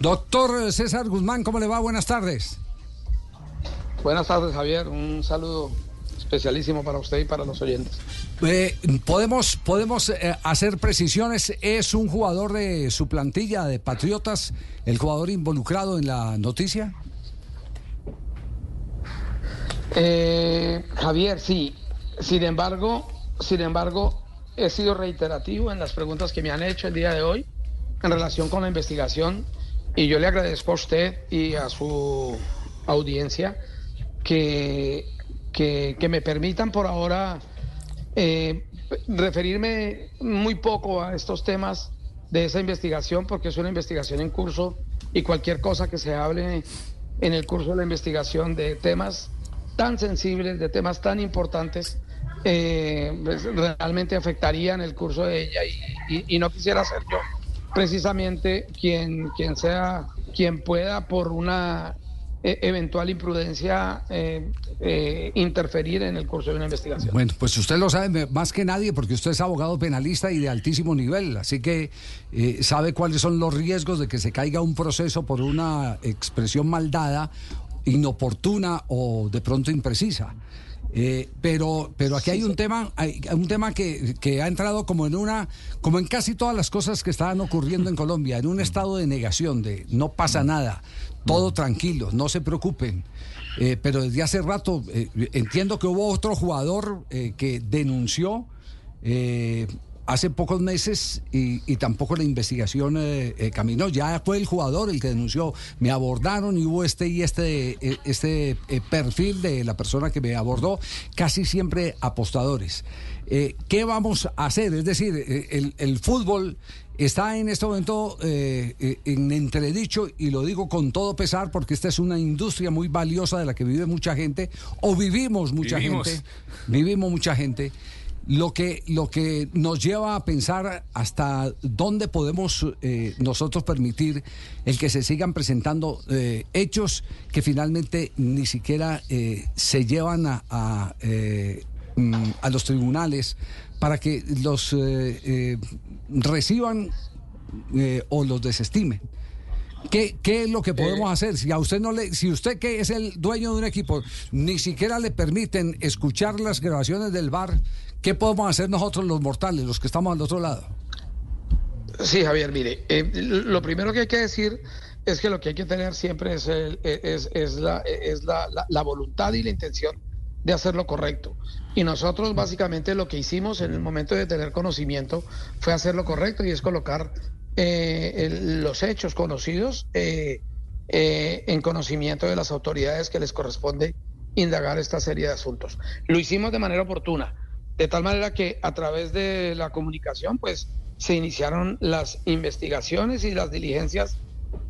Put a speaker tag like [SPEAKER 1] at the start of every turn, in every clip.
[SPEAKER 1] Doctor César Guzmán, ¿cómo le va? Buenas tardes.
[SPEAKER 2] Buenas tardes, Javier. Un saludo especialísimo para usted y para los oyentes.
[SPEAKER 1] Eh, podemos podemos eh, hacer precisiones. ¿Es un jugador de su plantilla de Patriotas el jugador involucrado en la noticia?
[SPEAKER 2] Eh, Javier, sí. Sin embargo, sin embargo, he sido reiterativo en las preguntas que me han hecho el día de hoy en relación con la investigación y yo le agradezco a usted y a su audiencia que, que, me permitan por ahora eh, referirme muy poco a estos temas de esa investigación porque es una investigación en curso y cualquier cosa que se hable en el curso de la investigación de temas tan sensibles, de temas tan importantes, eh, pues, realmente afectarían el curso de ella y, no quisiera ser yo precisamente quien, quien sea, quien pueda por una e, eventual imprudencia eh, eh, interferir en el curso de una investigación.
[SPEAKER 1] Bueno, pues usted lo sabe más que nadie porque usted es abogado penalista y de altísimo nivel, así que sabe cuáles son los riesgos de que se caiga un proceso por una expresión maldada, inoportuna o de pronto imprecisa. Eh, pero, pero aquí hay un tema, hay un tema que, que, ha entrado como en una, como en casi todas las cosas que estaban ocurriendo en Colombia, en un estado de negación, de no pasa nada, todo tranquilo, no se preocupen. Eh, pero desde hace rato eh, entiendo que hubo otro jugador que denunció hace pocos meses y, tampoco la investigación eh, eh, caminó. Ya fue el jugador el que denunció. Me abordaron y hubo este y este, eh, este perfil de la persona que me abordó, casi siempre apostadores. ¿Qué vamos a hacer? Es decir, el, fútbol está en este momento en entredicho y lo digo con todo pesar porque esta es una industria muy valiosa de la que vive mucha gente o vivimos mucha gente, vivimos mucha gente lo que, lo que nos lleva a pensar hasta dónde podemos eh, nosotros permitir el que se sigan presentando eh, hechos que finalmente ni siquiera eh, se llevan a, a, mm, a, los tribunales para que los reciban o los desestimen. ¿Qué, ¿Qué, es lo que podemos hacer? Si a usted no le, si usted que es el dueño de un equipo, ni siquiera le permiten escuchar las grabaciones del bar, ¿Qué podemos hacer nosotros los mortales, los que estamos al otro lado?
[SPEAKER 2] Sí, Javier, mire, eh, lo primero que hay que decir es que lo que hay que tener siempre es, la, es la, voluntad y la intención de hacer lo correcto. Y nosotros básicamente lo que hicimos en el momento de tener conocimiento fue hacer lo correcto y es colocar eh, los hechos conocidos eh, en conocimiento de las autoridades que les corresponde indagar esta serie de asuntos. Lo hicimos de manera oportuna de tal manera que a través de la comunicación, pues se iniciaron las investigaciones y las diligencias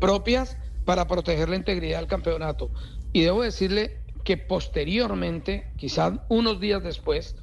[SPEAKER 2] propias para proteger la integridad del campeonato. Y debo decirle que posteriormente, quizás unos días después,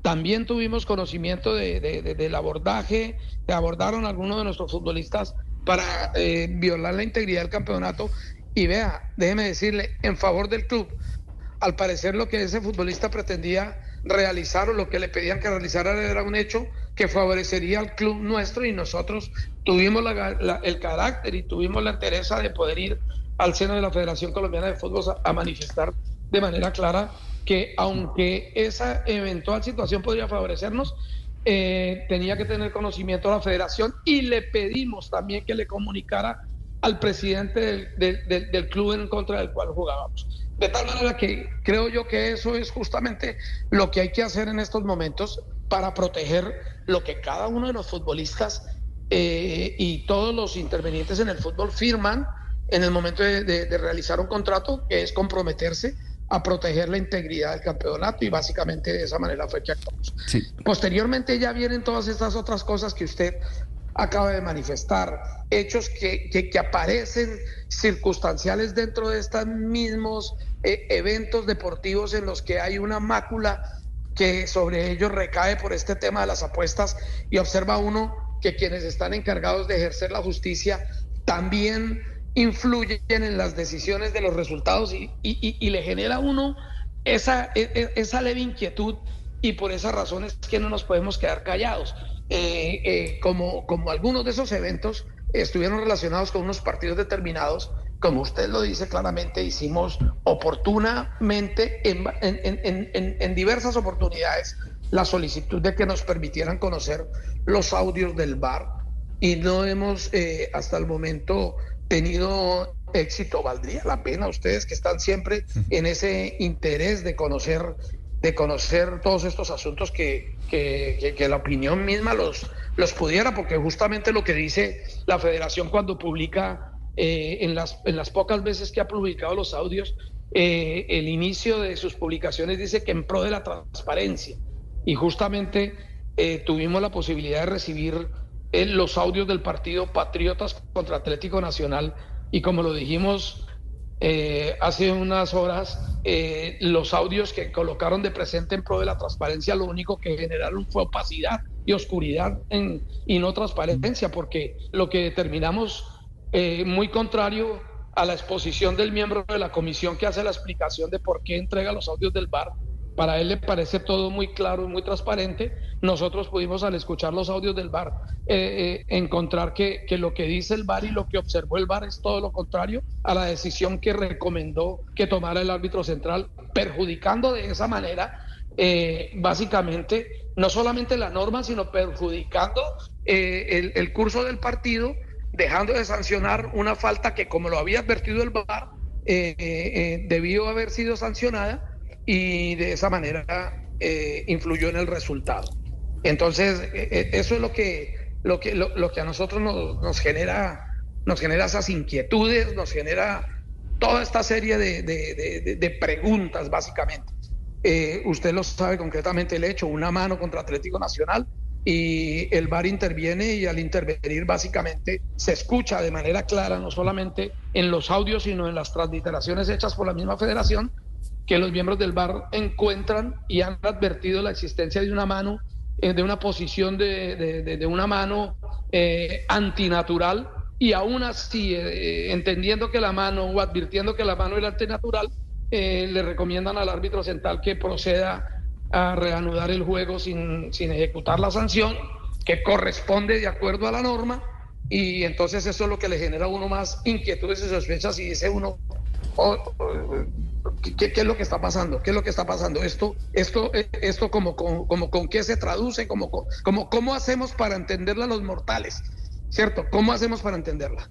[SPEAKER 2] también tuvimos conocimiento del abordaje, que abordaron algunos de nuestros futbolistas para eh, violar la integridad del campeonato. Y vea, déjeme decirle, en favor del club, al parecer lo que ese futbolista pretendía realizaron lo que le pedían que realizara era un hecho que favorecería al club nuestro y nosotros tuvimos el carácter y tuvimos la interés de poder ir al seno de la Federación Colombiana de Fútbol a, manifestar de manera clara que aunque esa eventual situación podría favorecernos, eh, tenía que tener conocimiento la federación y le pedimos también que le comunicara al presidente del club en contra del cual jugábamos. De tal manera que creo yo que eso es justamente lo que hay que hacer en estos momentos para proteger lo que cada uno de los futbolistas eh, y todos los intervenientes en el fútbol firman en el momento de, realizar un contrato, que es comprometerse a proteger la integridad del campeonato y básicamente de esa manera fue que actuamos. Posteriormente ya vienen todas estas otras cosas que usted acaba de manifestar, hechos que, que, aparecen circunstanciales dentro de estos mismos eh, eventos deportivos en los que hay una mácula que sobre ellos recae por este tema de las apuestas y observa uno que quienes están encargados de ejercer la justicia también influyen en las decisiones de los resultados y, y, le genera a uno esa, e, e, esa leve inquietud y por esas razones que no nos podemos quedar callados. Eh, eh, como, como algunos de esos eventos estuvieron relacionados con unos partidos determinados, como usted lo dice claramente, hicimos oportunamente en, diversas oportunidades la solicitud de que nos permitieran conocer los audios del bar y no hemos eh, hasta el momento tenido éxito. Valdría la pena ustedes que están siempre en ese interés de conocer de conocer todos estos asuntos que, que, la opinión misma los, los pudiera, porque justamente lo que dice la federación cuando publica eh, en, las, en las pocas veces que ha publicado los audios, eh, el inicio de sus publicaciones dice que en pro de la transparencia. Y justamente eh, tuvimos la posibilidad de recibir los audios del partido Patriotas contra Atlético Nacional y como lo dijimos eh, hace unas horas, eh, los audios que colocaron de presente en pro de la transparencia, lo único que generaron fue opacidad y oscuridad en, y no transparencia, porque lo que determinamos, eh, muy contrario a la exposición del miembro de la comisión que hace la explicación de por qué entrega los audios del bar, para él le parece todo muy claro y muy transparente. Nosotros pudimos, al escuchar los audios del VAR, eh, eh, encontrar que, lo que dice el VAR y lo que observó el VAR es todo lo contrario a la decisión que recomendó que tomara el árbitro central, perjudicando de esa manera, eh, básicamente, no solamente la norma, sino perjudicando el, el curso del partido, dejando de sancionar una falta que, como lo había advertido el VAR, debió haber sido sancionada y de esa manera eh, influyó en el resultado. Entonces, eh, eh, eso es lo que, lo que, lo, que a nosotros nos, genera, nos genera esas inquietudes, nos genera toda esta serie de, preguntas, básicamente. usted lo sabe concretamente el hecho, una mano contra Atlético Nacional y el VAR interviene y al intervenir básicamente se escucha de manera clara, no solamente en los audios, sino en las transliteraciones hechas por la misma federación, que los miembros del bar encuentran y han advertido la existencia de una mano, eh, de una posición de, una mano eh, antinatural y aún así, eh, entendiendo que la mano o advirtiendo que la mano era antinatural, le recomiendan al árbitro central que proceda a reanudar el juego sin, sin ejecutar la sanción que corresponde de acuerdo a la norma y entonces eso es lo que le genera a uno más inquietudes y sospechas y dice uno, oh, ¿Qué, es lo que está pasando? ¿Qué es lo que está pasando? Esto, esto, esto como, como, con qué se traduce, como, como, cómo hacemos para entenderla los mortales, ¿cierto? ¿Cómo hacemos para entenderla?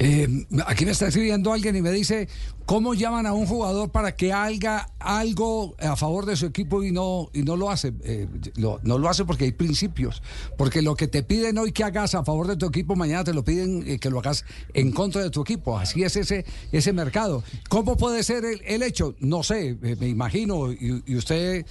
[SPEAKER 1] Eh, aquí me está escribiendo alguien y me dice, ¿cómo llaman a un jugador para que haga algo a favor de su equipo y no, y no lo hace? Eh, no lo hace porque hay principios, porque lo que te piden hoy que hagas a favor de tu equipo, mañana te lo piden eh, que lo hagas en contra de tu equipo. Así es ese, ese mercado. ¿Cómo puede ser el, hecho? No sé, me imagino, y usted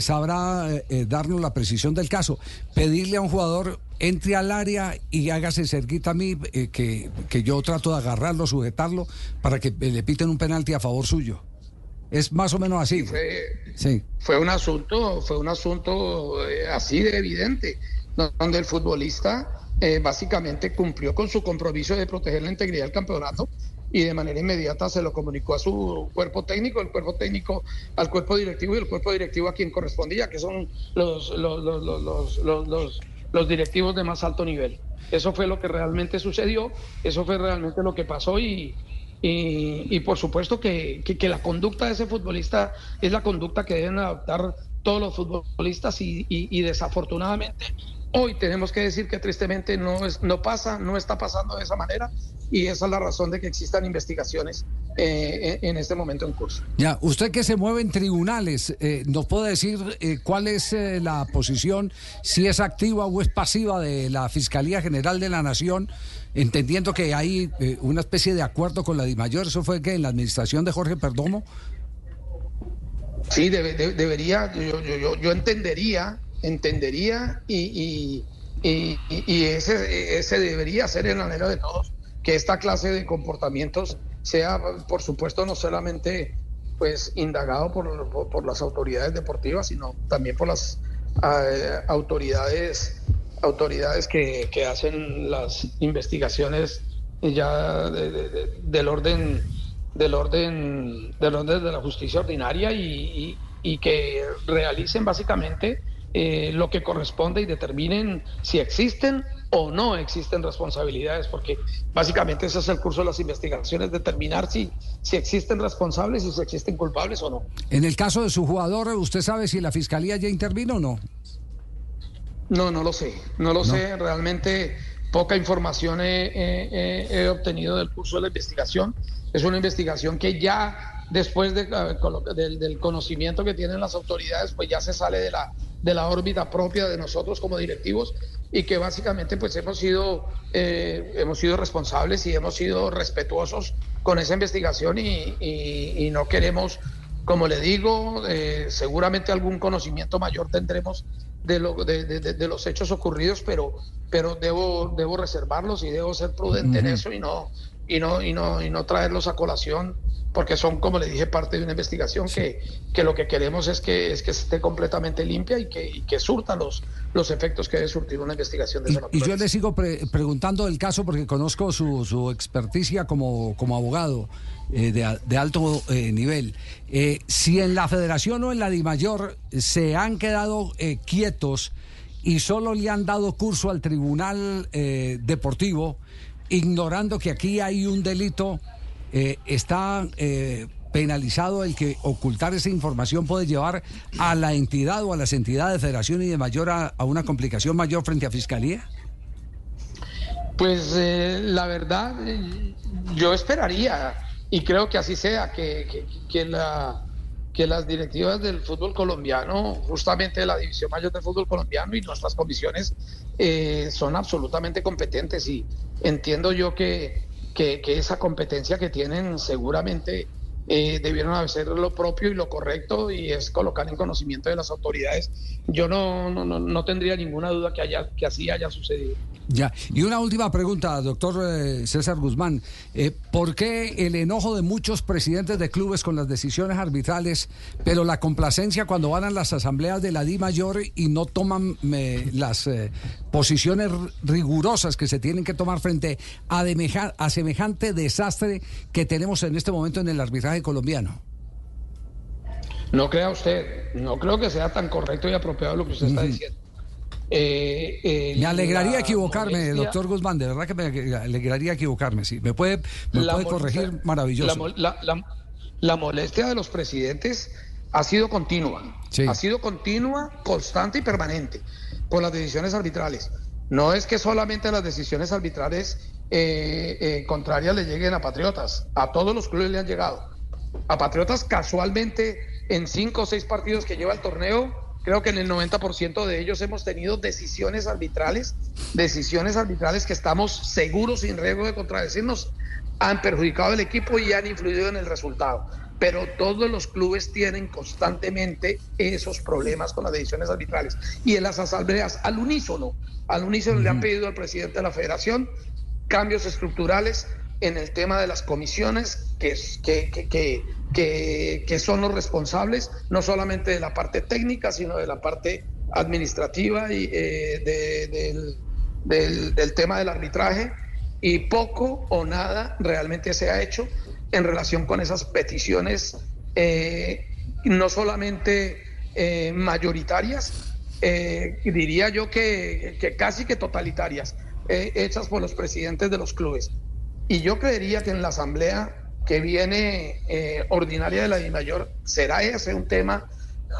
[SPEAKER 1] sabrá darnos la precisión del caso, pedirle a un jugador entre al área y hágase cerquita a mí, eh, que, que, yo trato de agarrarlo, sujetarlo, para que le piten un penalti a favor suyo. Es más o menos así.
[SPEAKER 2] Fue, sí. fue un asunto, fue un asunto eh, así de evidente, donde el futbolista eh, básicamente cumplió con su compromiso de proteger la integridad del campeonato y de manera inmediata se lo comunicó a su cuerpo técnico, el cuerpo técnico al cuerpo directivo y el cuerpo directivo a quien correspondía, que son los, los, los, los los directivos de más alto nivel. Eso fue lo que realmente sucedió, eso fue realmente lo que pasó y, y, por supuesto que, que, la conducta de ese futbolista es la conducta que deben adoptar todos los futbolistas y, y desafortunadamente Hoy tenemos que decir que tristemente no, es, no pasa, no está pasando de esa manera y esa es la razón de que existan investigaciones eh, en este momento en curso.
[SPEAKER 1] Ya, usted que se mueve en tribunales, eh, ¿nos puede decir eh, cuál es la posición, si es activa o es pasiva de la Fiscalía General de la Nación, entendiendo que hay una especie de acuerdo con la DIMAYOR? ¿Eso fue que en la administración de Jorge Perdomo?
[SPEAKER 2] Sí, debería, yo, yo, yo entendería entendería y, ese, ese debería ser el anhelo de todos, que esta clase de comportamientos sea, por supuesto, no solamente pues indagado por, las autoridades deportivas, sino también por las eh, autoridades autoridades que, hacen las investigaciones ya del orden del orden del orden de la justicia ordinaria y, y que realicen básicamente eh, lo que corresponde y determinen si existen o no existen responsabilidades, porque básicamente ese es el curso de las investigaciones, determinar si, si existen responsables y si existen culpables o no.
[SPEAKER 1] En el caso de su jugador, ¿usted sabe si la fiscalía ya intervino o no?
[SPEAKER 2] No, no lo sé, no lo sé, realmente poca información he, obtenido del curso de la investigación. Es una investigación que ya después de, del conocimiento que tienen las autoridades, pues ya se sale de la, de la órbita propia de nosotros como directivos y que básicamente pues hemos sido, eh, hemos sido responsables y hemos sido respetuosos con esa investigación y, no queremos, como le digo, eh, seguramente algún conocimiento mayor tendremos de, lo, de, de, los hechos ocurridos, pero, pero debo, debo reservarlos y debo ser prudente en eso y no, y no, y no, y no traerlos a colación, porque son, como le dije, parte de una investigación que, que lo que queremos es que, es que esté completamente limpia y que, y que surta los, los efectos que debe surtir una investigación de
[SPEAKER 1] esa Y yo le sigo preguntando el caso porque conozco su, su experticia como, como abogado. Eh, de, de, alto eh, nivel. Eh, si en la federación o en la DIMAYOR se han quedado quietos y solo le han dado curso al tribunal deportivo, ignorando que aquí hay un delito, eh, está eh, penalizado el que ocultar esa información puede llevar a la entidad o a las entidades de federación y de mayor a, una complicación mayor frente a fiscalía?
[SPEAKER 2] Pues eh, la verdad, yo esperaría, y creo que así sea, que, que, la, que las directivas del fútbol colombiano, justamente de la División Mayor del Fútbol Colombiano y nuestras comisiones son absolutamente competentes y entiendo yo que, que, esa competencia que tienen seguramente eh, debieron hacer lo propio y lo correcto y es colocar en conocimiento de las autoridades. Yo no, no, no, tendría ninguna duda que, haya, que así haya sucedido.
[SPEAKER 1] Ya, y una última pregunta, doctor eh, César Guzmán. Eh, ¿Por qué el enojo de muchos presidentes de clubes con las decisiones arbitrales, pero la complacencia cuando van a las asambleas de la Di Mayor y no toman las posiciones rigurosas que se tienen que tomar frente a, a semejante desastre que tenemos en este momento en el arbitraje colombiano?
[SPEAKER 2] No crea usted, no creo que sea tan correcto y apropiado lo que usted está diciendo.
[SPEAKER 1] Eh, me alegraría equivocarme, doctor Guzmán, de verdad que me alegraría equivocarme. Sí, me puede, me puede corregir, maravilloso.
[SPEAKER 2] La, molestia de los presidentes ha sido continua, ha sido continua, constante y permanente por las decisiones arbitrales. No es que solamente las decisiones arbitrales eh, eh, contrarias le lleguen a Patriotas, a todos los clubes le han llegado. A Patriotas casualmente en cinco o seis partidos que lleva el torneo, creo que en el 90% de ellos hemos tenido decisiones arbitrales, decisiones arbitrales que estamos seguros sin riesgo de contradecirnos, han perjudicado al equipo y han influido en el resultado. Pero todos los clubes tienen constantemente esos problemas con las decisiones arbitrales. Y en las asambleas, al unísono, al unísono le han pedido al presidente de la federación cambios estructurales en el tema de las comisiones, que, que, que, que, son los responsables, no solamente de la parte técnica, sino de la parte administrativa y eh, del, del, tema del arbitraje. Y poco o nada realmente se ha hecho en relación con esas peticiones, eh, no solamente eh, mayoritarias, eh, diría yo que, casi que totalitarias, hechas por los presidentes de los clubes. Y yo creería que en la asamblea que viene ordinaria de la DIMAYOR será ese un tema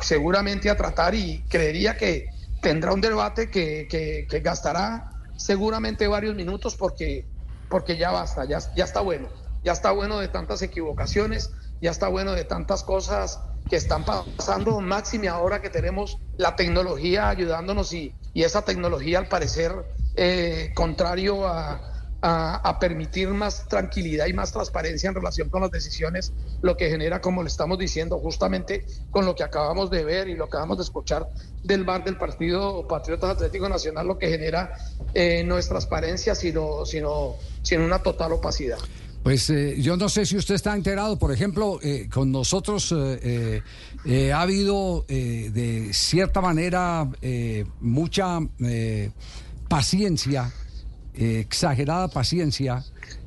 [SPEAKER 2] seguramente a tratar y creería que tendrá un debate que, que, gastará seguramente varios minutos porque, porque ya basta, ya, ya está bueno. Ya está bueno de tantas equivocaciones, ya está bueno de tantas cosas que están pasando, máxime ahora que tenemos la tecnología ayudándonos y, y esa tecnología al parecer eh, contrario a, a, permitir más tranquilidad y más transparencia en relación con las decisiones, lo que genera, como le estamos diciendo, justamente con lo que acabamos de ver y lo que acabamos de escuchar del bar del Partido Patriotas Atlético Nacional, lo que genera eh, no es transparencia, sino, sino, sino una total opacidad.
[SPEAKER 1] Pues eh, yo no sé si usted está enterado, por ejemplo, eh, con nosotros eh, ha habido de cierta manera mucha paciencia, exagerada paciencia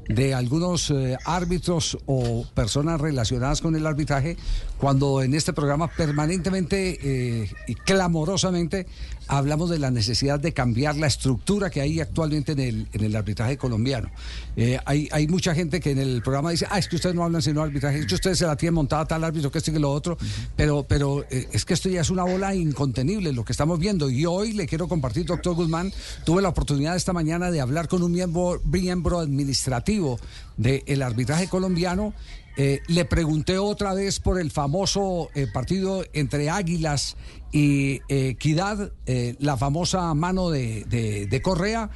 [SPEAKER 1] de algunos eh, árbitros o personas relacionadas con el arbitraje cuando en este programa permanentemente eh, y clamorosamente hablamos de la necesidad de cambiar la estructura que hay actualmente en el, en el arbitraje colombiano. Eh, hay, hay mucha gente que en el programa dice, ah, es que ustedes no hablan sino arbitraje, es ustedes se la tienen montada tal árbitro que esto y que lo otro, pero, pero es que esto ya es una bola incontenible lo que estamos viendo. Y hoy le quiero compartir, doctor Guzmán, tuve la oportunidad esta mañana de hablar con un miembro, miembro administrativo del arbitraje colombiano. Eh, le pregunté otra vez por el famoso eh, partido entre Águilas y eh, Equidad, la famosa mano de, Correa,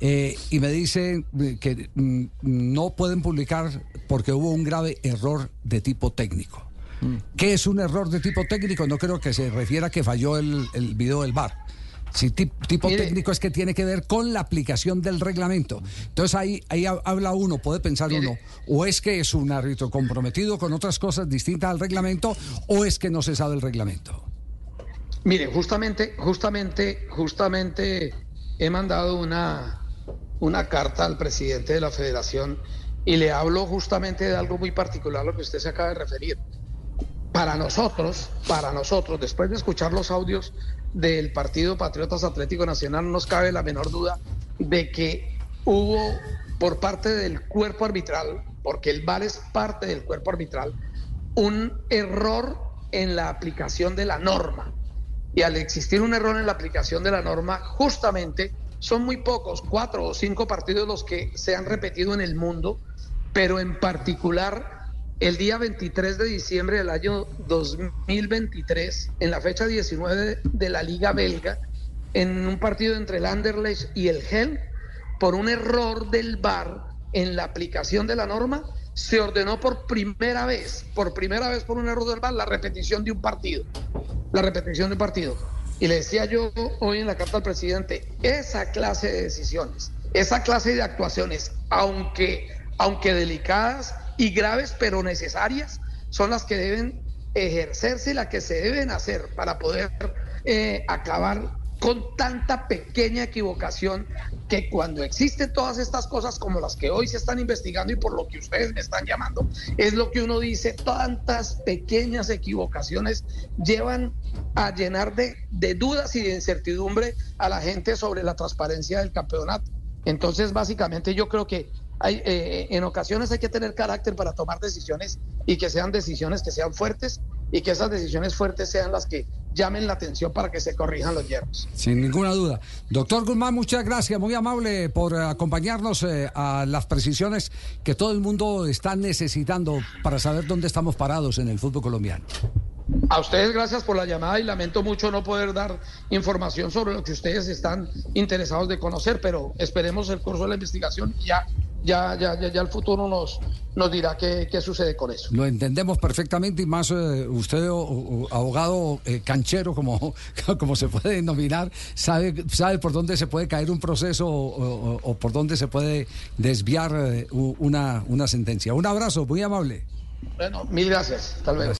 [SPEAKER 1] y me dice que mm, no pueden publicar porque hubo un grave error de tipo técnico. Mm. ¿Qué es un error de tipo técnico? No creo que se refiera a que falló el, el video del VAR. Sí, tipo técnico es que tiene que ver con la aplicación del reglamento. Entonces ahí, ahí habla uno, puede pensar uno, o es que es un árbitro comprometido con otras cosas distintas al reglamento, o es que no se sabe el reglamento.
[SPEAKER 2] Mire, justamente, justamente, justamente he mandado una, una carta al presidente de la federación y le hablo justamente de algo muy particular, lo que usted se acaba de referir. Para nosotros, para nosotros, después de escuchar los audios del Partido Patriotas Atlético Nacional, no nos cabe la menor duda de que hubo por parte del cuerpo arbitral, porque el VAR es parte del cuerpo arbitral, un error en la aplicación de la norma. Y al existir un error en la aplicación de la norma, justamente son muy pocos, cuatro o cinco partidos los que se han repetido en el mundo, pero en particular el día 23 de diciembre del año 2023, en la fecha 19 de la Liga Belga, en un partido entre el Anderlecht y el Gel, por un error del VAR en la aplicación de la norma, se ordenó por primera vez, por primera vez por un error del VAR, la repetición de un partido. La repetición de un partido. Y le decía yo hoy en la carta al presidente, esa clase de decisiones, esa clase de actuaciones, aunque, aunque delicadas, y graves pero necesarias son las que deben ejercerse y las que se deben hacer para poder eh, acabar con tanta pequeña equivocación que cuando existen todas estas cosas como las que hoy se están investigando y por lo que ustedes me están llamando, es lo que uno dice, tantas pequeñas equivocaciones llevan a llenar de, de dudas y de incertidumbre a la gente sobre la transparencia del campeonato. Entonces, básicamente yo creo que eh, en ocasiones hay que tener carácter para tomar decisiones y que sean decisiones que sean fuertes y que esas decisiones fuertes sean las que llamen la atención para que se corrijan los hierros.
[SPEAKER 1] Sin ninguna duda. Doctor Guzmán, muchas gracias, muy amable por acompañarnos eh, a las precisiones que todo el mundo está necesitando para saber dónde estamos parados en el fútbol colombiano.
[SPEAKER 2] A ustedes gracias por la llamada y lamento mucho no poder dar información sobre lo que ustedes están interesados de conocer, pero esperemos el curso de la investigación y ya ya, ya, ya, el futuro nos, nos dirá qué, sucede con eso.
[SPEAKER 1] Lo entendemos perfectamente y más eh, usted, abogado eh, canchero, como, como se puede denominar, sabe, sabe por dónde se puede caer un proceso o, por dónde se puede desviar eh, una, una sentencia. Un abrazo, muy amable.
[SPEAKER 2] Bueno, mil gracias. Tal vez.